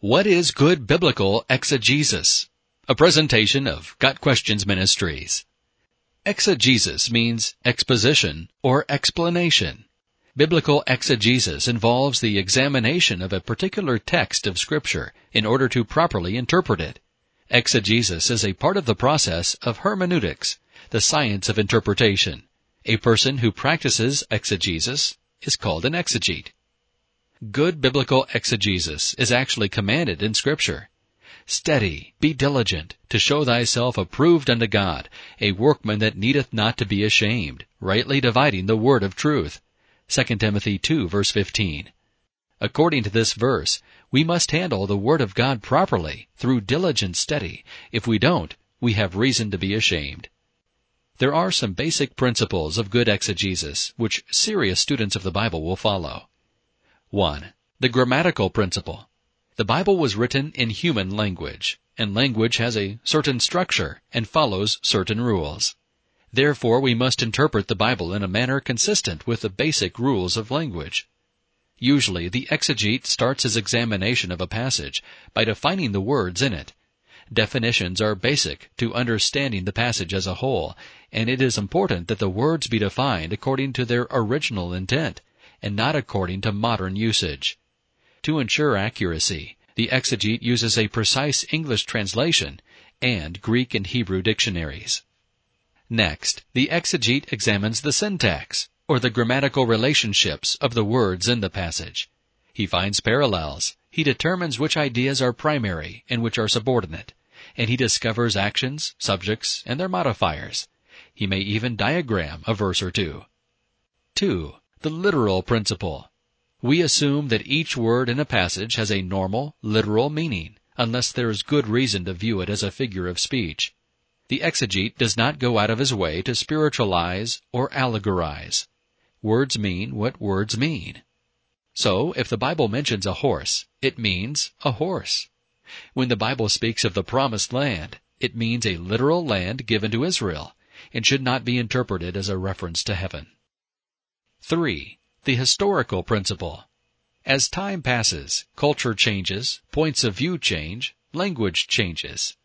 What is good biblical exegesis? A presentation of Got Questions Ministries. Exegesis means exposition or explanation. Biblical exegesis involves the examination of a particular text of Scripture in order to properly interpret it. Exegesis is a part of the process of hermeneutics, the science of interpretation. A person who practices exegesis is called an exegete. Good biblical exegesis is actually commanded in Scripture. Study, be diligent, to show thyself approved unto God, a workman that needeth not to be ashamed, rightly dividing the word of truth. 2 Timothy 2 verse 15. According to this verse, we must handle the Word of God properly through diligent study. If we don't, we have reason to be ashamed. There are some basic principles of good exegesis which serious students of the Bible will follow. 1. The grammatical principle. The Bible was written in human language, and language has a certain structure and follows certain rules. Therefore we must interpret the Bible in a manner consistent with the basic rules of language. Usually the exegete starts his examination of a passage by defining the words in it. Definitions are basic to understanding the passage as a whole, and it is important that the words be defined according to their original intent and not according to modern usage. To ensure accuracy, the exegete uses a precise English translation and Greek and Hebrew dictionaries. Next, the exegete examines the syntax, or the grammatical relationships of the words in the passage. He finds parallels, he determines which ideas are primary and which are subordinate, and he discovers actions, subjects, and their modifiers. He may even diagram a verse or two. 2 the literal principle. We assume that each word in a passage has a normal, literal meaning, unless there is good reason to view it as a figure of speech. The exegete does not go out of his way to spiritualize or allegorize. Words mean what words mean. So, if the Bible mentions a horse, it means a horse. When the Bible speaks of the promised land, it means a literal land given to Israel, and should not be interpreted as a reference to heaven. 3. The historical principle. As time passes, culture changes, points of view change, language changes.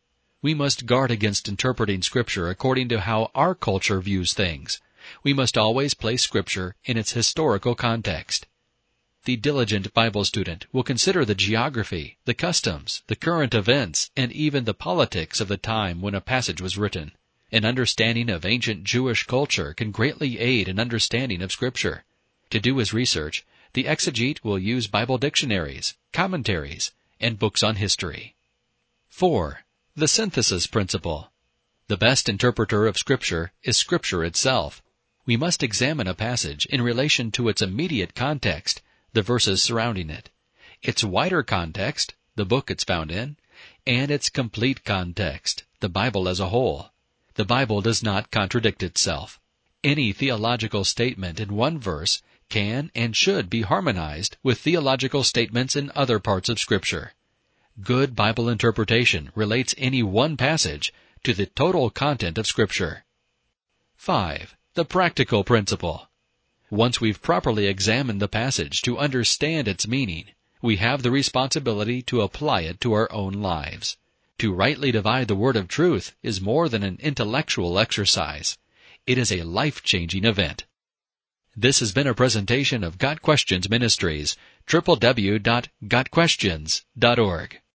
We must guard against interpreting Scripture according to how our culture views things. We must always place Scripture in its historical context. The diligent Bible student will consider the geography, the customs, the current events, and even the politics of the time when a passage was written. An understanding of ancient Jewish culture can greatly aid an understanding of Scripture. To do his research, the exegete will use Bible dictionaries, commentaries, and books on history. 4. The synthesis principle. The best interpreter of Scripture is Scripture itself. We must examine a passage in relation to its immediate context, the verses surrounding it, its wider context, the book it's found in, and its complete context, the Bible as a whole. The Bible does not contradict itself. Any theological statement in one verse can and should be harmonized with theological statements in other parts of Scripture. Good Bible interpretation relates any one passage to the total content of Scripture. 5. The practical principle. Once we've properly examined the passage to understand its meaning, we have the responsibility to apply it to our own lives. To rightly divide the word of truth is more than an intellectual exercise. It is a life-changing event. This has been a presentation of Got Questions Ministries, www.gotquestions.org.